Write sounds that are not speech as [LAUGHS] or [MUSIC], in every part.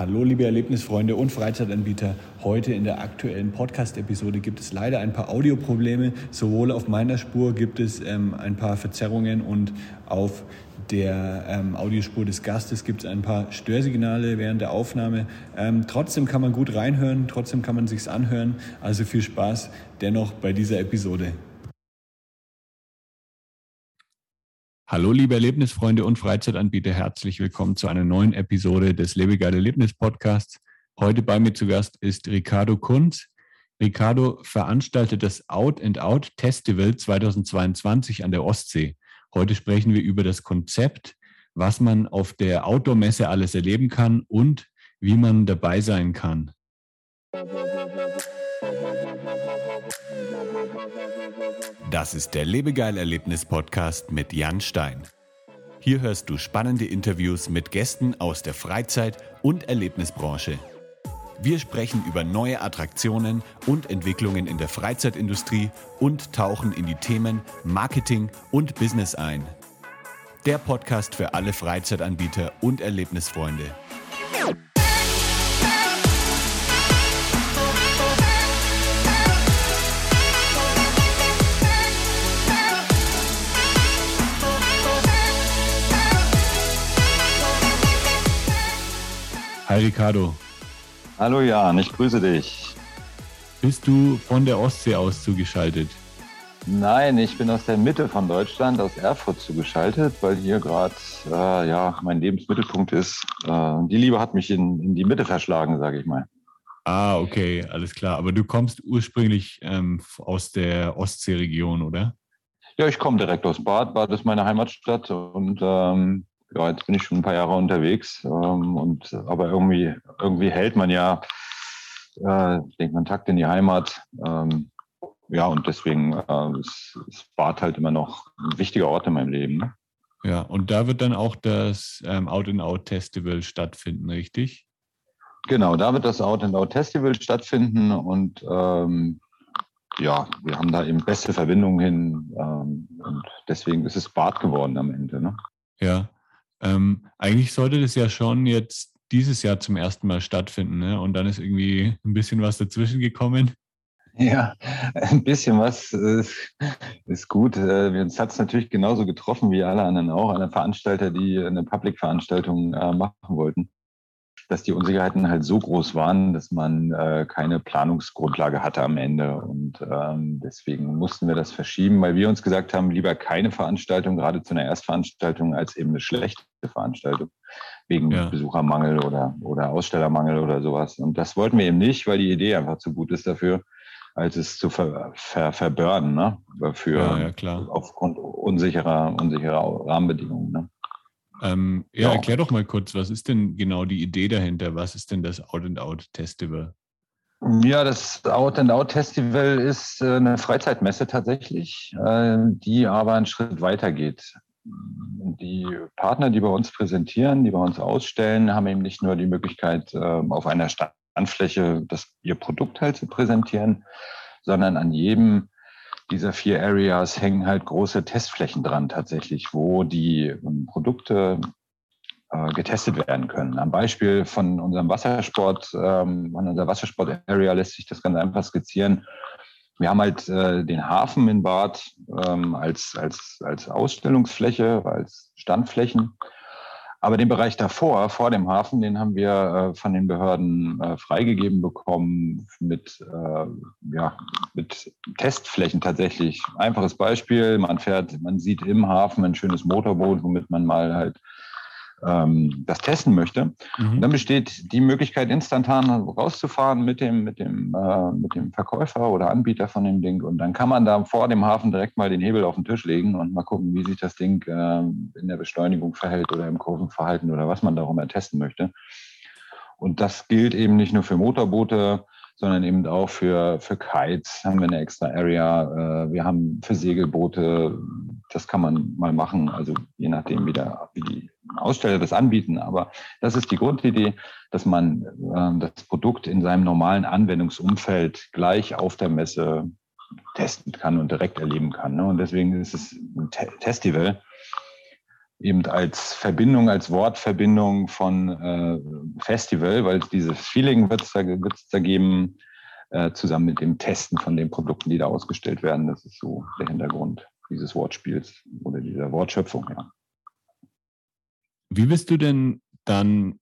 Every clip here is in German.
Hallo liebe Erlebnisfreunde und Freizeitanbieter. Heute in der aktuellen Podcast-Episode gibt es leider ein paar Audioprobleme. Sowohl auf meiner Spur gibt es ähm, ein paar Verzerrungen und auf der ähm, Audiospur des Gastes gibt es ein paar Störsignale während der Aufnahme. Ähm, trotzdem kann man gut reinhören, trotzdem kann man sich's anhören. Also viel Spaß dennoch bei dieser Episode. Hallo liebe Erlebnisfreunde und Freizeitanbieter, herzlich willkommen zu einer neuen Episode des Lebegeil Erlebnis Podcasts. Heute bei mir zu Gast ist Ricardo Kunz. Ricardo veranstaltet das Out and Out Festival 2022 an der Ostsee. Heute sprechen wir über das Konzept, was man auf der Outdoor-Messe alles erleben kann und wie man dabei sein kann. Das ist der Lebegeil-Erlebnis-Podcast mit Jan Stein. Hier hörst du spannende Interviews mit Gästen aus der Freizeit- und Erlebnisbranche. Wir sprechen über neue Attraktionen und Entwicklungen in der Freizeitindustrie und tauchen in die Themen Marketing und Business ein. Der Podcast für alle Freizeitanbieter und Erlebnisfreunde. Hi Ricardo. Hallo Jan, ich grüße dich. Bist du von der Ostsee aus zugeschaltet? Nein, ich bin aus der Mitte von Deutschland, aus Erfurt zugeschaltet, weil hier gerade äh, ja, mein Lebensmittelpunkt ist. Äh, die Liebe hat mich in, in die Mitte verschlagen, sage ich mal. Ah, okay, alles klar. Aber du kommst ursprünglich ähm, aus der Ostseeregion, oder? Ja, ich komme direkt aus Bad. Bad ist meine Heimatstadt und ähm, ja, jetzt bin ich schon ein paar Jahre unterwegs. Ähm, und, aber irgendwie, irgendwie hält man ja äh, den Kontakt in die Heimat. Ähm, ja, und deswegen äh, ist, ist Bad halt immer noch ein wichtiger Ort in meinem Leben. Ne? Ja, und da wird dann auch das ähm, Out-and-Out-Festival stattfinden, richtig? Genau, da wird das Out-and-Out-Festival stattfinden und ähm, ja, wir haben da eben beste Verbindungen hin ähm, und deswegen ist es Bad geworden am Ende. Ne? Ja, ähm, eigentlich sollte das ja schon jetzt dieses Jahr zum ersten Mal stattfinden, ne? Und dann ist irgendwie ein bisschen was dazwischen gekommen. Ja, ein bisschen was ist, ist gut. Äh, uns hat es natürlich genauso getroffen wie alle anderen auch, alle Veranstalter, die eine Public-Veranstaltung äh, machen wollten dass die Unsicherheiten halt so groß waren, dass man äh, keine Planungsgrundlage hatte am Ende. Und ähm, deswegen mussten wir das verschieben, weil wir uns gesagt haben, lieber keine Veranstaltung, gerade zu einer Erstveranstaltung, als eben eine schlechte Veranstaltung, wegen ja. Besuchermangel oder, oder Ausstellermangel oder sowas. Und das wollten wir eben nicht, weil die Idee einfach zu gut ist dafür, als es zu ver, ver, verbörden, ne? Für, ja, ja, aufgrund unsicherer, unsicherer Rahmenbedingungen. Ne? Ähm, ja, ja, erklär doch mal kurz, was ist denn genau die Idee dahinter? Was ist denn das Out-and-Out-Festival? Ja, das Out-and-Out-Festival ist äh, eine Freizeitmesse tatsächlich, äh, die aber einen Schritt weiter geht. Die Partner, die bei uns präsentieren, die bei uns ausstellen, haben eben nicht nur die Möglichkeit, ähm, auf einer Standfläche das, ihr Produkt halt zu präsentieren, sondern an jedem dieser vier Areas hängen halt große Testflächen dran tatsächlich, wo die ähm, Produkte äh, getestet werden können. Am Beispiel von unserem Wassersport, ähm, von unserer Wassersport-Area lässt sich das ganz einfach skizzieren. Wir haben halt äh, den Hafen in Bad ähm, als, als, als Ausstellungsfläche, als Standflächen. Aber den Bereich davor, vor dem Hafen, den haben wir äh, von den Behörden äh, freigegeben bekommen mit, äh, ja, mit Testflächen tatsächlich. Einfaches Beispiel, man fährt, man sieht im Hafen ein schönes Motorboot, womit man mal halt ähm, das testen möchte. Mhm. dann besteht die Möglichkeit, instantan rauszufahren mit dem, mit, dem, äh, mit dem Verkäufer oder Anbieter von dem Ding. Und dann kann man da vor dem Hafen direkt mal den Hebel auf den Tisch legen und mal gucken, wie sich das Ding äh, in der Beschleunigung verhält oder im Kurvenverhalten oder was man darum testen möchte. Und das gilt eben nicht nur für Motorboote, sondern eben auch für, für Kites haben wir eine extra Area. Äh, wir haben für Segelboote, das kann man mal machen, also je nachdem, wie, der, wie die Aussteller das anbieten. Aber das ist die Grundidee, dass man äh, das Produkt in seinem normalen Anwendungsumfeld gleich auf der Messe testen kann und direkt erleben kann. Ne? Und deswegen ist es ein Festival eben als Verbindung, als Wortverbindung von äh, Festival, weil dieses Feeling wird es da, da geben, äh, zusammen mit dem Testen von den Produkten, die da ausgestellt werden. Das ist so der Hintergrund dieses Wortspiels oder dieser Wortschöpfung. Ja. Wie bist du denn dann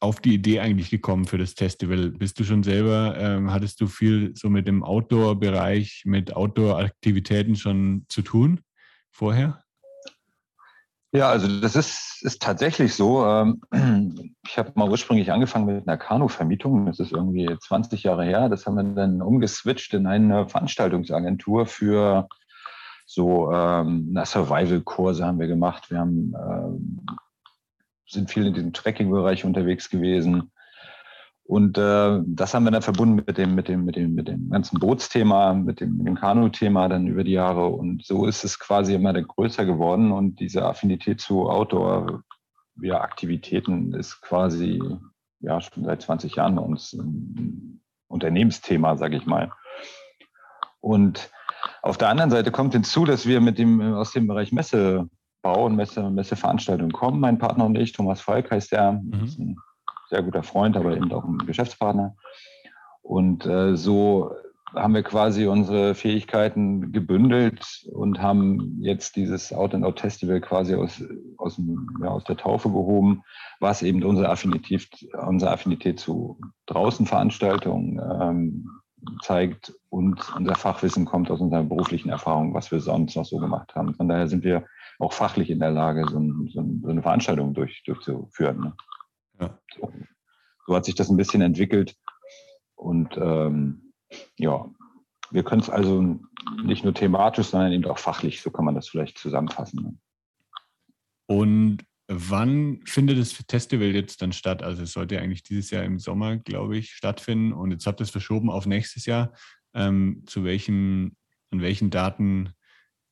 auf die Idee eigentlich gekommen für das Festival? Bist du schon selber, ähm, hattest du viel so mit dem Outdoor-Bereich, mit Outdoor-Aktivitäten schon zu tun vorher? Ja, also das ist, ist tatsächlich so. Ähm, ich habe mal ursprünglich angefangen mit einer Kanuvermietung. Das ist irgendwie 20 Jahre her. Das haben wir dann umgeswitcht in eine Veranstaltungsagentur für so ähm, Survival-Kurse haben wir gemacht. Wir haben, äh, sind viel in diesem Trekking-Bereich unterwegs gewesen. Und äh, das haben wir dann verbunden mit dem, mit dem, mit dem, mit dem ganzen Bootsthema, mit dem, mit dem Kanu-Thema dann über die Jahre. Und so ist es quasi immer größer geworden. Und diese Affinität zu Outdoor-Aktivitäten ist quasi ja schon seit 20 Jahren bei uns ein Unternehmensthema, sage ich mal. Und auf der anderen Seite kommt hinzu, dass wir mit dem aus dem Bereich Messebau und Messe, Messeveranstaltungen kommen. Mein Partner und ich, Thomas Falk heißt der, mhm. ist ein sehr guter Freund, aber eben auch ein Geschäftspartner. Und äh, so haben wir quasi unsere Fähigkeiten gebündelt und haben jetzt dieses Out-and-Out-Festival quasi aus, aus, dem, ja, aus der Taufe gehoben, was eben unsere Affinität, unsere Affinität zu Draußenveranstaltungen ähm, zeigt und unser Fachwissen kommt aus unserer beruflichen Erfahrung, was wir sonst noch so gemacht haben. Von daher sind wir auch fachlich in der Lage, so, ein, so eine Veranstaltung durch, durchzuführen. Ne? Ja. So, so, hat sich das ein bisschen entwickelt. Und ähm, ja, wir können es also nicht nur thematisch, sondern eben auch fachlich, so kann man das vielleicht zusammenfassen. Ne? Und wann findet das Festival jetzt dann statt? Also es sollte eigentlich dieses Jahr im Sommer, glaube ich, stattfinden. Und jetzt habt ihr es verschoben auf nächstes Jahr. Ähm, zu welchen, an welchen Daten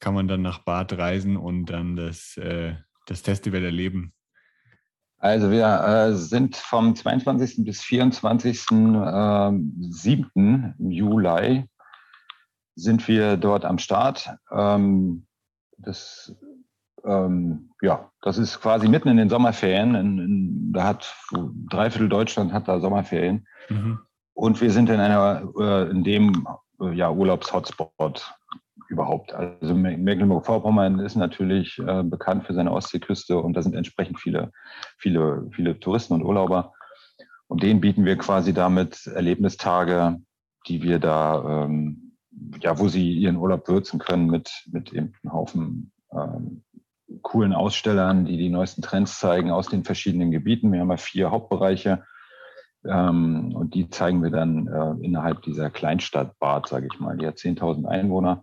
kann man dann nach Bad reisen und dann das, äh, das Festival erleben? Also wir äh, sind vom 22. bis 24. Äh, 7. Juli sind wir dort am Start. Ähm, das, ähm, ja, das ist quasi mitten in den Sommerferien. In, in, da hat dreiviertel Deutschland hat da Sommerferien. Mhm. Und wir sind in einer, äh, in dem äh, ja, Urlaubs-Hotspot überhaupt. Also Mecklenburg-Vorpommern ist natürlich äh, bekannt für seine Ostseeküste und da sind entsprechend viele, viele, viele Touristen und Urlauber. Und denen bieten wir quasi damit Erlebnistage, die wir da, ähm, ja, wo sie ihren Urlaub würzen können mit, mit eben einem Haufen ähm, coolen Ausstellern, die die neuesten Trends zeigen aus den verschiedenen Gebieten. Wir haben ja vier Hauptbereiche ähm, und die zeigen wir dann äh, innerhalb dieser Kleinstadt Bad, sage ich mal. Die hat 10.000 Einwohner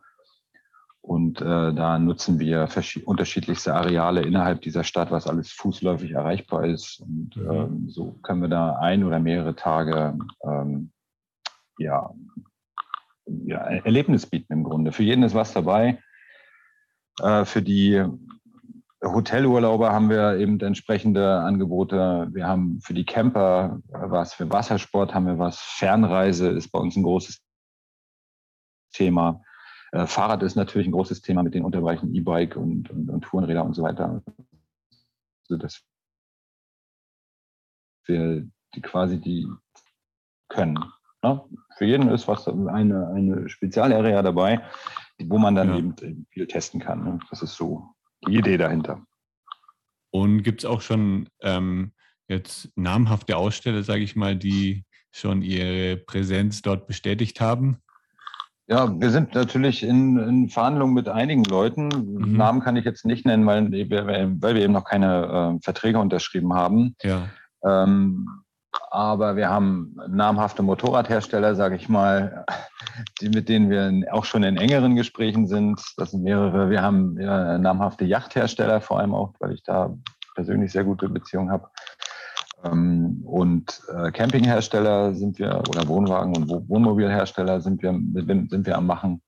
und äh, da nutzen wir unterschiedlichste Areale innerhalb dieser Stadt, was alles fußläufig erreichbar ist. Und mhm. ähm, so können wir da ein oder mehrere Tage ähm, ja, ja, Erlebnis bieten im Grunde. Für jeden ist was dabei. Äh, für die Hotelurlauber haben wir eben entsprechende Angebote. Wir haben für die Camper was, für Wassersport haben wir was. Fernreise ist bei uns ein großes Thema. Äh, Fahrrad ist natürlich ein großes Thema mit den Unterbereichen E-Bike und, und, und, Tourenräder und so weiter. So dass wir die quasi die können. Ne? Für jeden ist was eine, eine Spezialarea dabei, wo man dann ja. eben viel testen kann. Ne? Das ist so Idee dahinter. Und gibt es auch schon ähm, jetzt namhafte Aussteller, sage ich mal, die schon ihre Präsenz dort bestätigt haben? Ja, wir sind natürlich in, in Verhandlungen mit einigen Leuten. Mhm. Namen kann ich jetzt nicht nennen, weil wir, weil wir eben noch keine äh, Verträge unterschrieben haben. Ja. Ähm, aber wir haben namhafte Motorradhersteller, sage ich mal, die, mit denen wir auch schon in engeren Gesprächen sind. Das sind mehrere. Wir haben ja, namhafte Yachthersteller, vor allem auch, weil ich da persönlich sehr gute Beziehungen habe. Ähm, und äh, Campinghersteller sind wir oder Wohnwagen- und Wohnmobilhersteller sind wir, sind wir am Machen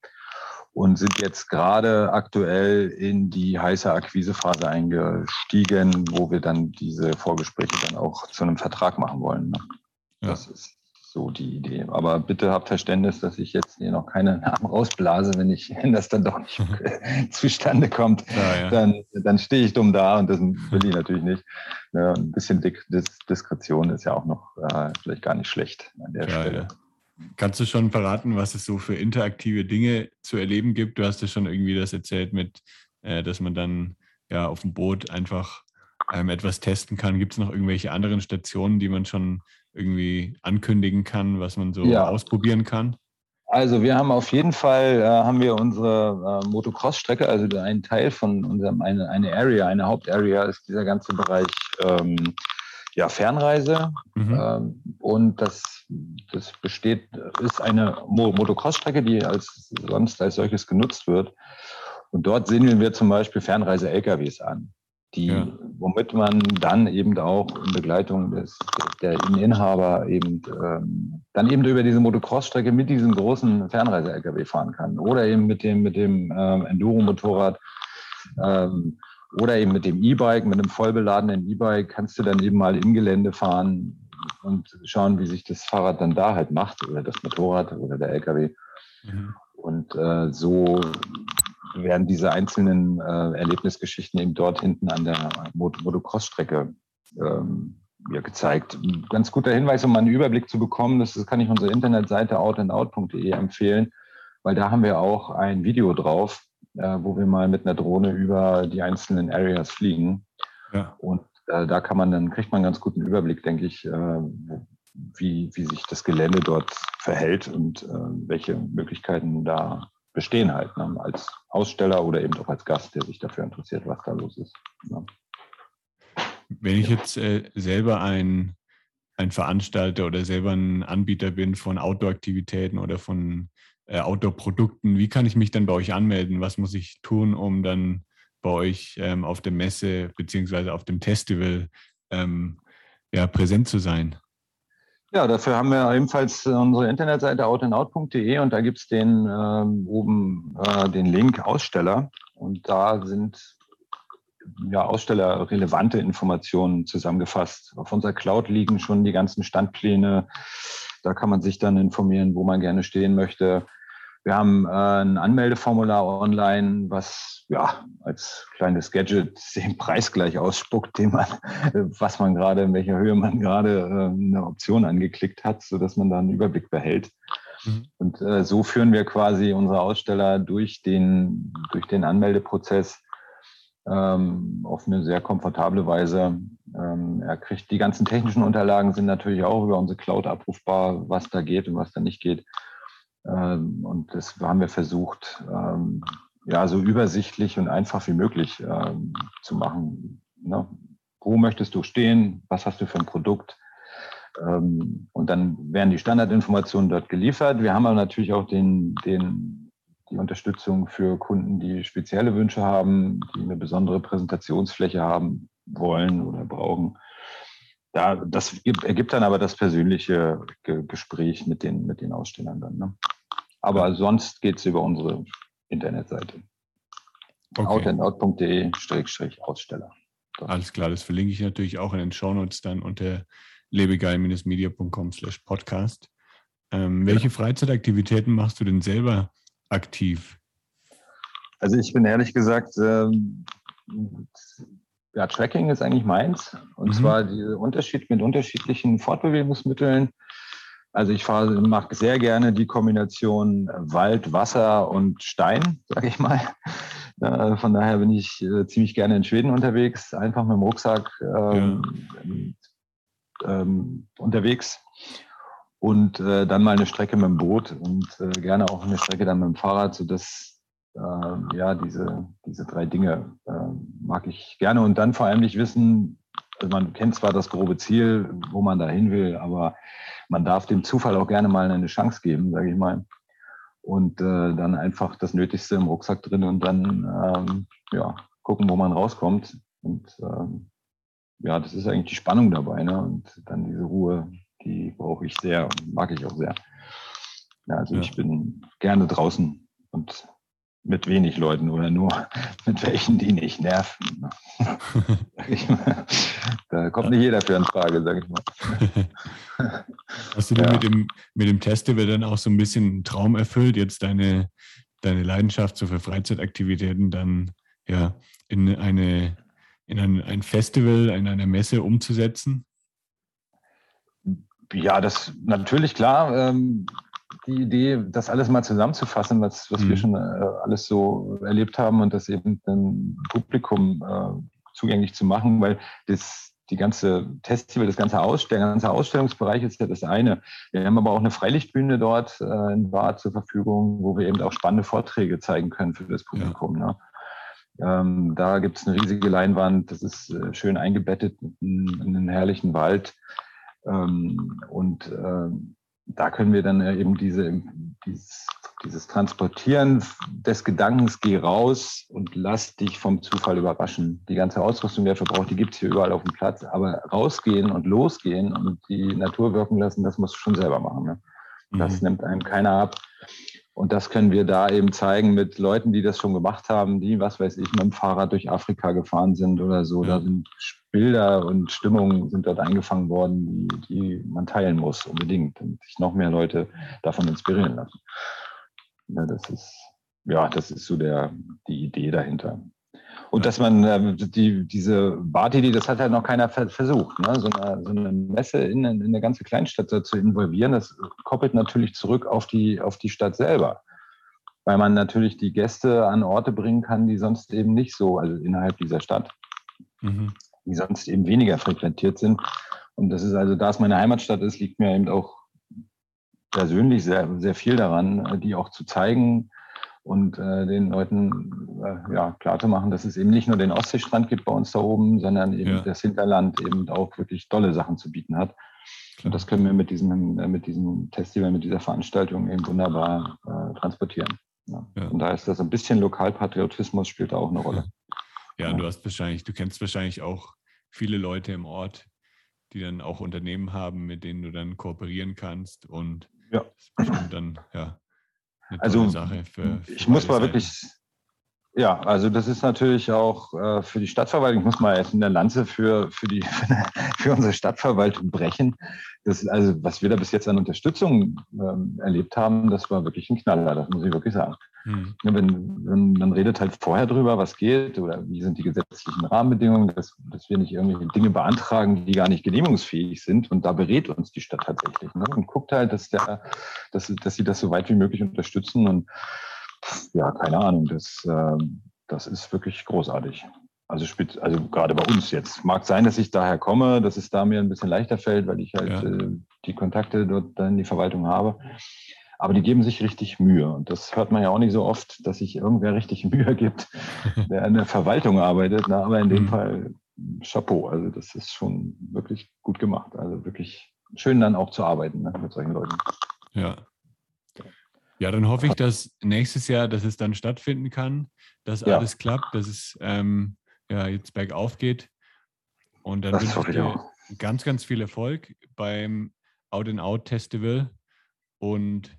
und sind jetzt gerade aktuell in die heiße Akquisephase eingestiegen, wo wir dann diese Vorgespräche dann auch zu einem Vertrag machen wollen. Ne? Ja. Das ist so die Idee. Aber bitte habt Verständnis, dass ich jetzt hier noch keine Namen rausblase. Wenn, ich, wenn das dann doch nicht [LAUGHS] zustande kommt, ja, ja. dann, dann stehe ich dumm da und das will ich natürlich nicht. Ein bisschen Disk Diskretion ist ja auch noch äh, vielleicht gar nicht schlecht an der Stelle. Kannst du schon verraten, was es so für interaktive Dinge zu erleben gibt? Du hast ja schon irgendwie das erzählt mit, äh, dass man dann ja auf dem Boot einfach ähm, etwas testen kann. Gibt es noch irgendwelche anderen Stationen, die man schon irgendwie ankündigen kann, was man so ja. ausprobieren kann? Also wir haben auf jeden Fall äh, haben wir unsere äh, Motocross-Strecke, also ein Teil von unserem eine, eine Area, eine Hauptarea ist dieser ganze Bereich ähm, ja, Fernreise. Mhm. Ähm, und das, das besteht, ist eine Mo Motocross-Strecke, die als sonst als solches genutzt wird. Und dort sehen wir zum Beispiel Fernreise-LKWs an die, ja. womit man dann eben auch in Begleitung des, der Inhaber eben ähm, dann eben über diese Motocross-Strecke mit diesem großen Fernreise-LKW fahren kann oder eben mit dem, mit dem ähm, Enduro-Motorrad ähm, oder eben mit dem E-Bike, mit einem vollbeladenen E-Bike kannst du dann eben mal im Gelände fahren und schauen, wie sich das Fahrrad dann da halt macht oder das Motorrad oder der LKW. Mhm. Und äh, so werden diese einzelnen äh, Erlebnisgeschichten eben dort hinten an der Motocross-Strecke ähm, ja, gezeigt. Ein ganz guter Hinweis, um mal einen Überblick zu bekommen, das, das kann ich unsere Internetseite outandout.de empfehlen, weil da haben wir auch ein Video drauf, wo wir mal mit einer Drohne über die einzelnen Areas fliegen. Ja. Und äh, da kann man dann, kriegt man einen ganz guten Überblick, denke ich, äh, wie, wie sich das Gelände dort verhält und äh, welche Möglichkeiten da bestehen halt ne? als Aussteller oder eben auch als Gast, der sich dafür interessiert, was da los ist. Ne? Wenn ich jetzt äh, selber ein, ein Veranstalter oder selber ein Anbieter bin von Outdoor-Aktivitäten oder von äh, Outdoor-Produkten, wie kann ich mich dann bei euch anmelden? Was muss ich tun, um dann bei euch ähm, auf der Messe beziehungsweise auf dem Festival ähm, ja, präsent zu sein? Ja, dafür haben wir ebenfalls unsere Internetseite outandout.de und da gibt es den ähm, oben äh, den Link Aussteller und da sind ja ausstellerrelevante Informationen zusammengefasst. Auf unserer Cloud liegen schon die ganzen Standpläne. Da kann man sich dann informieren, wo man gerne stehen möchte. Wir haben äh, ein Anmeldeformular online, was ja als kleines Gadget [LAUGHS] den Preis gleich ausspuckt, den man, [LAUGHS] was man gerade, in welcher Höhe man gerade äh, eine Option angeklickt hat, so dass man da einen Überblick behält. Mhm. Und äh, so führen wir quasi unsere Aussteller durch den, durch den Anmeldeprozess ähm, auf eine sehr komfortable Weise. Ähm, er kriegt die ganzen technischen Unterlagen sind natürlich auch über unsere Cloud abrufbar, was da geht und was da nicht geht. Ähm, und das haben wir versucht, ähm, ja, so übersichtlich und einfach wie möglich ähm, zu machen. Ne? Wo möchtest du stehen? Was hast du für ein Produkt? und dann werden die Standardinformationen dort geliefert. Wir haben aber natürlich auch den, den, die Unterstützung für Kunden, die spezielle Wünsche haben, die eine besondere Präsentationsfläche haben wollen oder brauchen. Ja, das ergibt dann aber das persönliche Gespräch mit den, mit den Ausstellern dann. Ne? Aber sonst geht es über unsere Internetseite. Okay. outandout.de-aussteller. Alles klar, das verlinke ich natürlich auch in den Shownotes dann unter lebegeil-media.com slash podcast. Ähm, welche ja. Freizeitaktivitäten machst du denn selber aktiv? Also ich bin ehrlich gesagt, ähm, ja, Tracking ist eigentlich meins. Und mhm. zwar dieser Unterschied mit unterschiedlichen Fortbewegungsmitteln also ich mache sehr gerne die Kombination Wald, Wasser und Stein, [LAUGHS] sage ich mal. Äh, von daher bin ich äh, ziemlich gerne in Schweden unterwegs, einfach mit dem Rucksack ähm, ja. ähm, unterwegs und äh, dann mal eine Strecke mit dem Boot und äh, gerne auch eine Strecke dann mit dem Fahrrad, sodass äh, ja diese, diese drei Dinge äh, mag ich gerne und dann vor allem nicht wissen, also man kennt zwar das grobe Ziel, wo man da hin will, aber man darf dem Zufall auch gerne mal eine Chance geben, sage ich mal. Und äh, dann einfach das Nötigste im Rucksack drin und dann ähm, ja, gucken, wo man rauskommt. Und ähm, ja, das ist eigentlich die Spannung dabei. Ne? Und dann diese Ruhe, die brauche ich sehr und mag ich auch sehr. Ja, also ja. ich bin gerne draußen und mit wenig Leuten oder nur [LAUGHS] mit welchen, die nicht nerven. [LAUGHS] da kommt nicht jeder für eine Frage, sag ich mal. [LAUGHS] Hast du dir mit, dem, mit dem Festival dann auch so ein bisschen einen Traum erfüllt, jetzt deine, deine Leidenschaft so für Freizeitaktivitäten dann ja in eine in ein, ein Festival, in einer Messe umzusetzen? Ja, das natürlich klar. Ähm, die Idee, das alles mal zusammenzufassen, was, was mhm. wir schon äh, alles so erlebt haben und das eben dem Publikum äh, zugänglich zu machen, weil das, die ganze Festival, das ganze Ausstell der ganze Ausstellungsbereich ist ja das eine. Wir haben aber auch eine Freilichtbühne dort äh, in Bad zur Verfügung, wo wir eben auch spannende Vorträge zeigen können für das Publikum. Ja. Ne? Ähm, da gibt es eine riesige Leinwand, das ist äh, schön eingebettet in, in, einen herrlichen Wald. Ähm, und äh, da können wir dann eben diese, dieses, dieses Transportieren des Gedankens, geh raus und lass dich vom Zufall überraschen. Die ganze Ausrüstung, die er verbraucht, die gibt es hier überall auf dem Platz. Aber rausgehen und losgehen und die Natur wirken lassen, das musst du schon selber machen. Ne? Das mhm. nimmt einem keiner ab. Und das können wir da eben zeigen mit Leuten, die das schon gemacht haben, die, was weiß ich, mit dem Fahrrad durch Afrika gefahren sind oder so. Ja. Da sind Bilder und Stimmungen sind dort eingefangen worden, die, die man teilen muss, unbedingt, und sich noch mehr Leute davon inspirieren lassen. Ja, das ist, ja, das ist so der, die Idee dahinter. Und dass man äh, die, diese Bart-Idee, das hat halt noch keiner versucht, ne? so, eine, so eine Messe in, in eine ganze Kleinstadt zu involvieren, das koppelt natürlich zurück auf die, auf die Stadt selber. Weil man natürlich die Gäste an Orte bringen kann, die sonst eben nicht so, also innerhalb dieser Stadt, mhm. die sonst eben weniger frequentiert sind. Und das ist also, da es meine Heimatstadt ist, liegt mir eben auch persönlich sehr, sehr viel daran, die auch zu zeigen, und äh, den Leuten äh, ja, klarzumachen, dass es eben nicht nur den Ostseestrand gibt bei uns da oben, sondern eben ja. das Hinterland eben auch wirklich tolle Sachen zu bieten hat. Klar. Und das können wir mit diesem, äh, mit diesem Festival, mit dieser Veranstaltung eben wunderbar äh, transportieren. Ja. Ja. Und da ist das ein bisschen Lokalpatriotismus spielt da auch eine Rolle. Ja, du hast wahrscheinlich, du kennst wahrscheinlich auch viele Leute im Ort, die dann auch Unternehmen haben, mit denen du dann kooperieren kannst und ja. bestimmt dann ja also für, für ich muss mal wirklich, ja, also das ist natürlich auch äh, für die Stadtverwaltung, ich muss mal jetzt in der Lanze für, für, die, [LAUGHS] für unsere Stadtverwaltung brechen. Das, also was wir da bis jetzt an Unterstützung ähm, erlebt haben, das war wirklich ein Knaller, das muss ich wirklich sagen. Hm. Wenn, wenn, man redet halt vorher drüber, was geht oder wie sind die gesetzlichen Rahmenbedingungen, dass, dass wir nicht irgendwelche Dinge beantragen, die gar nicht genehmigungsfähig sind. Und da berät uns die Stadt tatsächlich ne? und guckt halt, dass, der, dass, dass sie das so weit wie möglich unterstützen. Und ja, keine Ahnung, das, äh, das ist wirklich großartig. Also, also gerade bei uns jetzt. Mag sein, dass ich daher komme, dass es da mir ein bisschen leichter fällt, weil ich halt ja. äh, die Kontakte dort in die Verwaltung habe. Aber die geben sich richtig Mühe. Und das hört man ja auch nicht so oft, dass sich irgendwer richtig [LAUGHS] Mühe gibt, der in der Verwaltung arbeitet. Na, aber in dem mhm. Fall Chapeau. Also das ist schon wirklich gut gemacht. Also wirklich schön dann auch zu arbeiten ne, mit solchen Leuten. Ja. Ja, dann hoffe ich, dass nächstes Jahr, dass es dann stattfinden kann, dass ja. alles klappt, dass es ähm, ja, jetzt bergauf geht. Und dann wünsche ich dir ganz, ganz viel Erfolg beim Out and Out Festival. Und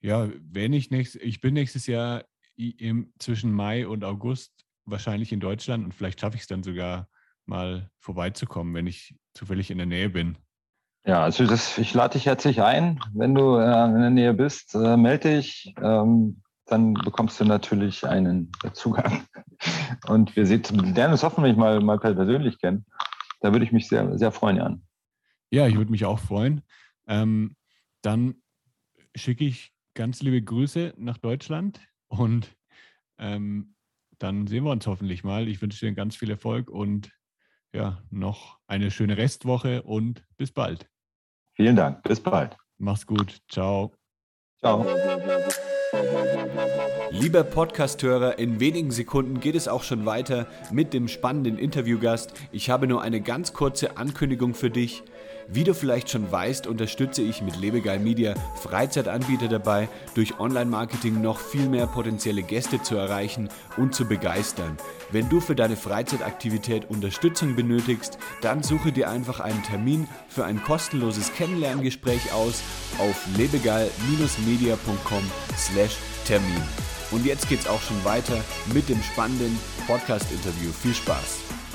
ja, wenn ich nächstes, ich bin nächstes Jahr im, zwischen Mai und August wahrscheinlich in Deutschland und vielleicht schaffe ich es dann sogar mal vorbeizukommen, wenn ich zufällig in der Nähe bin. Ja, also das, ich lade dich herzlich ein. Wenn du äh, in der Nähe bist, äh, melde dich. Ähm, dann bekommst du natürlich einen Zugang. [LAUGHS] Und wir lernen uns hoffentlich mal, mal persönlich kennen. Da würde ich mich sehr, sehr freuen, Jan. Ja, ich würde mich auch freuen. Ähm, dann schicke ich ganz liebe Grüße nach Deutschland und ähm, dann sehen wir uns hoffentlich mal. Ich wünsche dir ganz viel Erfolg und ja, noch eine schöne Restwoche und bis bald. Vielen Dank. Bis bald. Mach's gut. Ciao. Ciao. Lieber Podcasthörer, in wenigen Sekunden geht es auch schon weiter mit dem spannenden Interviewgast. Ich habe nur eine ganz kurze Ankündigung für dich. Wie du vielleicht schon weißt, unterstütze ich mit Lebegeil Media Freizeitanbieter dabei, durch Online-Marketing noch viel mehr potenzielle Gäste zu erreichen und zu begeistern. Wenn du für deine Freizeitaktivität Unterstützung benötigst, dann suche dir einfach einen Termin für ein kostenloses Kennenlerngespräch aus auf lebegeil-media.com/termin. Und jetzt geht's auch schon weiter mit dem spannenden Podcast-Interview. Viel Spaß!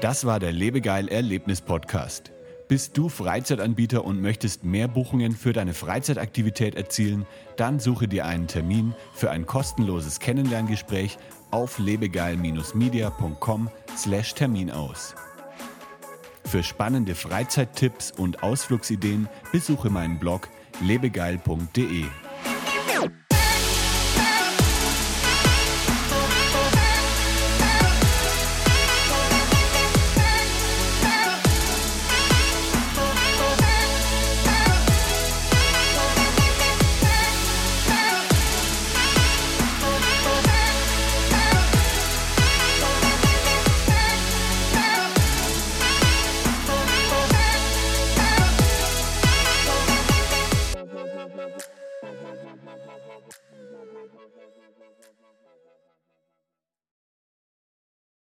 Das war der Lebegeil Erlebnis Podcast. Bist du Freizeitanbieter und möchtest mehr Buchungen für deine Freizeitaktivität erzielen? Dann suche dir einen Termin für ein kostenloses Kennenlerngespräch auf lebegeil-media.com/termin aus. Für spannende Freizeittipps und Ausflugsideen besuche meinen Blog lebegeil.de.